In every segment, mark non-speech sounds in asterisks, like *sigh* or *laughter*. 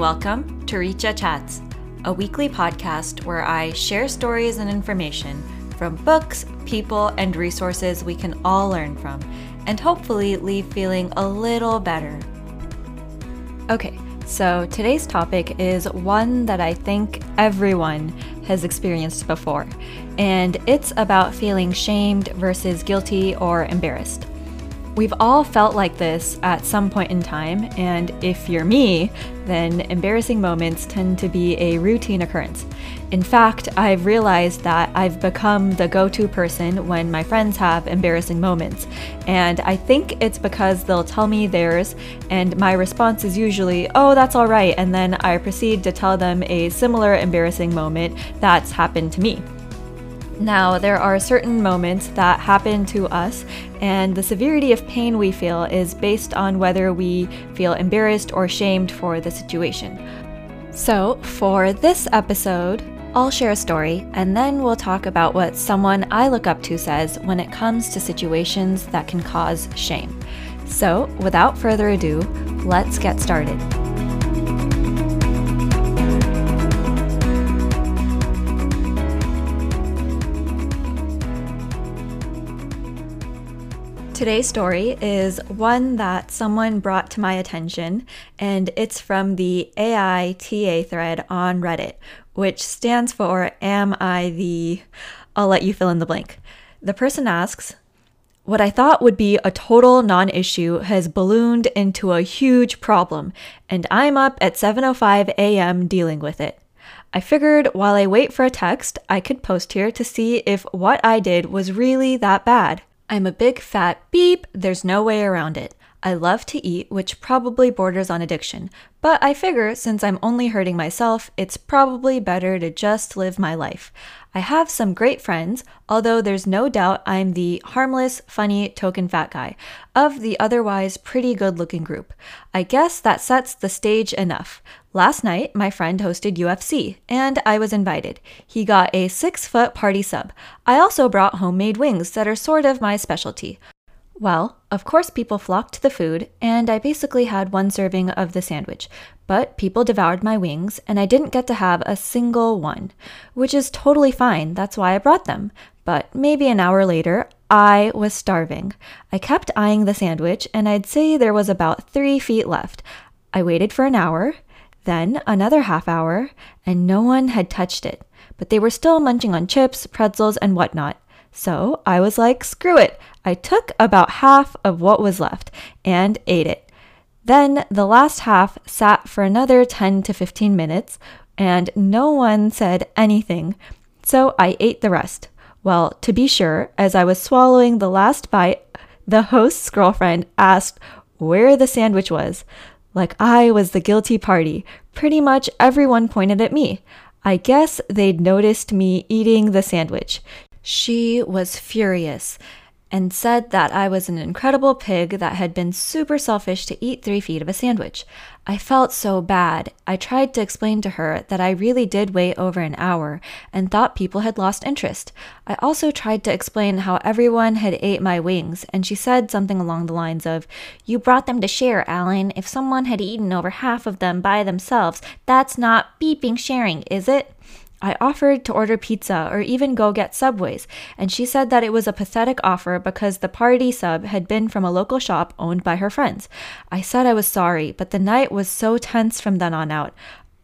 welcome to Richa Chats, a weekly podcast where I share stories and information from books, people, and resources we can all learn from, and hopefully leave feeling a little better. Okay, so today's topic is one that I think everyone has experienced before, and it's about feeling shamed versus guilty or embarrassed. We've all felt like this at some point in time, and if you're me, then embarrassing moments tend to be a routine occurrence. In fact, I've realized that I've become the go to person when my friends have embarrassing moments, and I think it's because they'll tell me theirs, and my response is usually, oh, that's all right, and then I proceed to tell them a similar embarrassing moment that's happened to me. Now, there are certain moments that happen to us, and the severity of pain we feel is based on whether we feel embarrassed or shamed for the situation. So, for this episode, I'll share a story, and then we'll talk about what someone I look up to says when it comes to situations that can cause shame. So, without further ado, let's get started. Today's story is one that someone brought to my attention, and it's from the AITA thread on Reddit, which stands for Am I the. I'll let you fill in the blank. The person asks, what I thought would be a total non-issue has ballooned into a huge problem, and I'm up at 7:05 a.m. dealing with it. I figured while I wait for a text, I could post here to see if what I did was really that bad. I'm a big fat beep, there's no way around it. I love to eat, which probably borders on addiction, but I figure since I'm only hurting myself, it's probably better to just live my life. I have some great friends, although there's no doubt I'm the harmless, funny, token fat guy of the otherwise pretty good looking group. I guess that sets the stage enough. Last night, my friend hosted UFC, and I was invited. He got a six foot party sub. I also brought homemade wings that are sort of my specialty. Well, of course, people flocked to the food, and I basically had one serving of the sandwich. But people devoured my wings, and I didn't get to have a single one, which is totally fine. That's why I brought them. But maybe an hour later, I was starving. I kept eyeing the sandwich, and I'd say there was about three feet left. I waited for an hour, then another half hour, and no one had touched it. But they were still munching on chips, pretzels, and whatnot. So I was like, screw it. I took about half of what was left and ate it. Then the last half sat for another 10 to 15 minutes and no one said anything. So I ate the rest. Well, to be sure, as I was swallowing the last bite, the host's girlfriend asked where the sandwich was. Like I was the guilty party. Pretty much everyone pointed at me. I guess they'd noticed me eating the sandwich. She was furious and said that I was an incredible pig that had been super selfish to eat three feet of a sandwich. I felt so bad. I tried to explain to her that I really did wait over an hour and thought people had lost interest. I also tried to explain how everyone had ate my wings, and she said something along the lines of, You brought them to share, Alan. If someone had eaten over half of them by themselves, that's not beeping sharing, is it? I offered to order pizza or even go get Subways, and she said that it was a pathetic offer because the party sub had been from a local shop owned by her friends. I said I was sorry, but the night was so tense from then on out.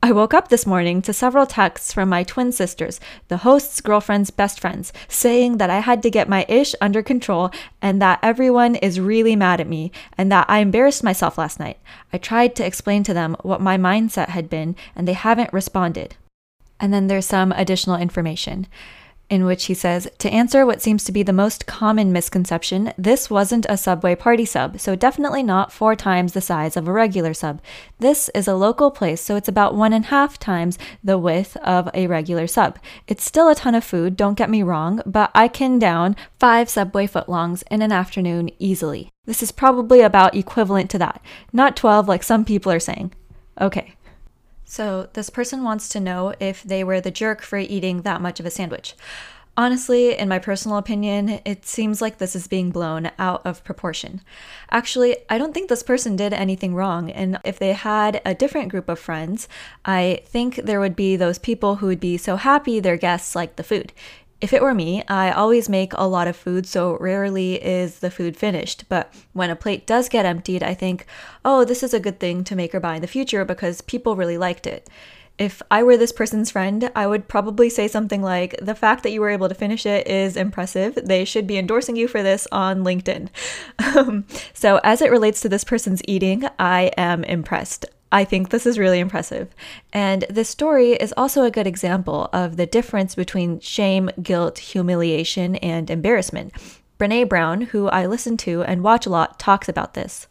I woke up this morning to several texts from my twin sisters, the host's girlfriend's best friends, saying that I had to get my ish under control and that everyone is really mad at me and that I embarrassed myself last night. I tried to explain to them what my mindset had been and they haven't responded. And then there's some additional information in which he says To answer what seems to be the most common misconception, this wasn't a Subway party sub, so definitely not four times the size of a regular sub. This is a local place, so it's about one and a half times the width of a regular sub. It's still a ton of food, don't get me wrong, but I can down five Subway footlongs in an afternoon easily. This is probably about equivalent to that, not 12 like some people are saying. Okay. So, this person wants to know if they were the jerk for eating that much of a sandwich. Honestly, in my personal opinion, it seems like this is being blown out of proportion. Actually, I don't think this person did anything wrong, and if they had a different group of friends, I think there would be those people who would be so happy their guests liked the food. If it were me, I always make a lot of food, so rarely is the food finished. But when a plate does get emptied, I think, oh, this is a good thing to make or buy in the future because people really liked it if I were this person's friend, I would probably say something like, The fact that you were able to finish it is impressive. They should be endorsing you for this on LinkedIn. *laughs* Um, so, as it relates to this person's eating, I am impressed. I think this is really impressive. And this story is also a good example of the difference between shame, guilt, humiliation, and embarrassment. Brene Brown, who I listen to and watch a lot, talks about this.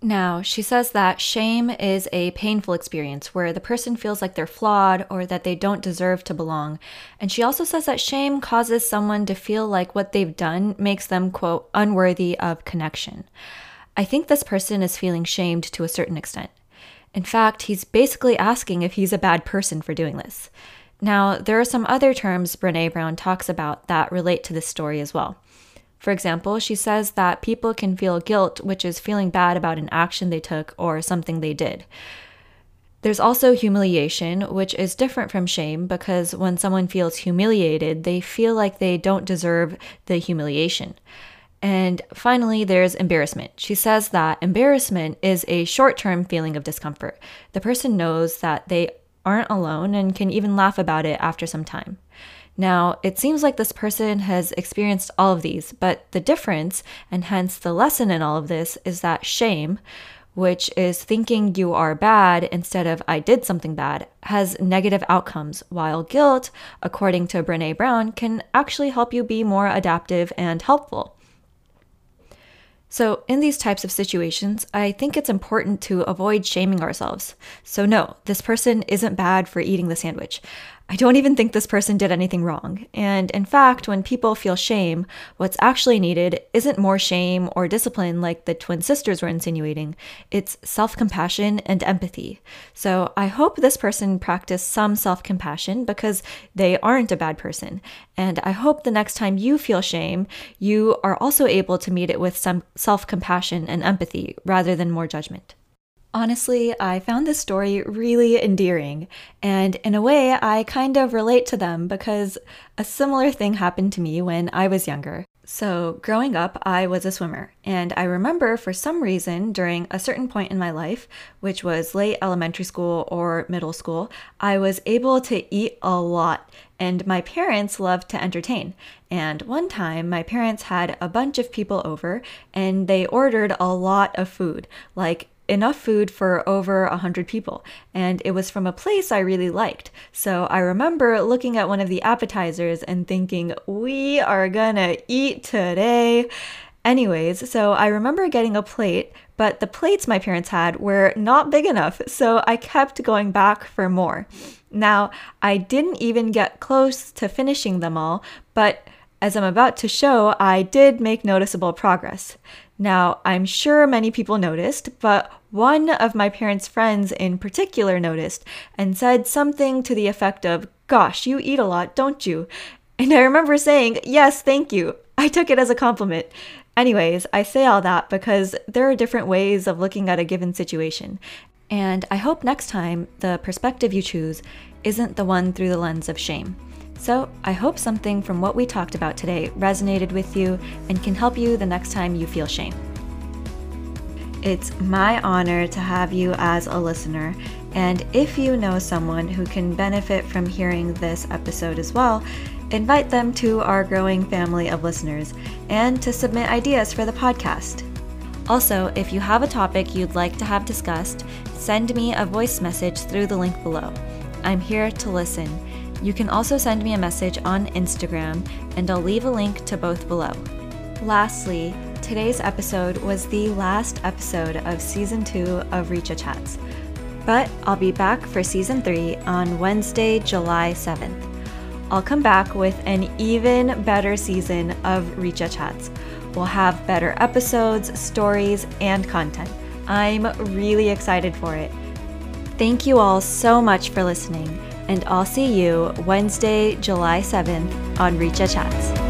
Now, she says that shame is a painful experience where the person feels like they're flawed or that they don't deserve to belong. And she also says that shame causes someone to feel like what they've done makes them, quote, unworthy of connection. I think this person is feeling shamed to a certain extent. In fact, he's basically asking if he's a bad person for doing this. Now, there are some other terms Brene Brown talks about that relate to this story as well. For example, she says that people can feel guilt, which is feeling bad about an action they took or something they did. There's also humiliation, which is different from shame because when someone feels humiliated, they feel like they don't deserve the humiliation. And finally, there's embarrassment. She says that embarrassment is a short term feeling of discomfort. The person knows that they aren't alone and can even laugh about it after some time. Now, it seems like this person has experienced all of these, but the difference, and hence the lesson in all of this, is that shame, which is thinking you are bad instead of I did something bad, has negative outcomes, while guilt, according to Brene Brown, can actually help you be more adaptive and helpful. So, in these types of situations, I think it's important to avoid shaming ourselves. So, no, this person isn't bad for eating the sandwich. I don't even think this person did anything wrong. And in fact, when people feel shame, what's actually needed isn't more shame or discipline like the twin sisters were insinuating. It's self compassion and empathy. So I hope this person practiced some self compassion because they aren't a bad person. And I hope the next time you feel shame, you are also able to meet it with some self compassion and empathy rather than more judgment. Honestly, I found this story really endearing, and in a way, I kind of relate to them because a similar thing happened to me when I was younger. So, growing up, I was a swimmer, and I remember for some reason during a certain point in my life, which was late elementary school or middle school, I was able to eat a lot, and my parents loved to entertain. And one time, my parents had a bunch of people over, and they ordered a lot of food, like enough food for over a hundred people, and it was from a place I really liked. So I remember looking at one of the appetizers and thinking, we are gonna eat today. Anyways, so I remember getting a plate, but the plates my parents had were not big enough, so I kept going back for more. Now, I didn't even get close to finishing them all, but as I'm about to show, I did make noticeable progress. Now, I'm sure many people noticed, but one of my parents' friends in particular noticed and said something to the effect of, Gosh, you eat a lot, don't you? And I remember saying, Yes, thank you. I took it as a compliment. Anyways, I say all that because there are different ways of looking at a given situation. And I hope next time the perspective you choose isn't the one through the lens of shame. So, I hope something from what we talked about today resonated with you and can help you the next time you feel shame. It's my honor to have you as a listener, and if you know someone who can benefit from hearing this episode as well, invite them to our growing family of listeners and to submit ideas for the podcast. Also, if you have a topic you'd like to have discussed, send me a voice message through the link below. I'm here to listen you can also send me a message on Instagram, and I'll leave a link to both below. Lastly, today's episode was the last episode of season two of Richa Chats. But I'll be back for season three on Wednesday, July 7th. I'll come back with an even better season of Richa Chats. We'll have better episodes, stories, and content. I'm really excited for it. Thank you all so much for listening. And I'll see you Wednesday, July 7th on Richa Chats.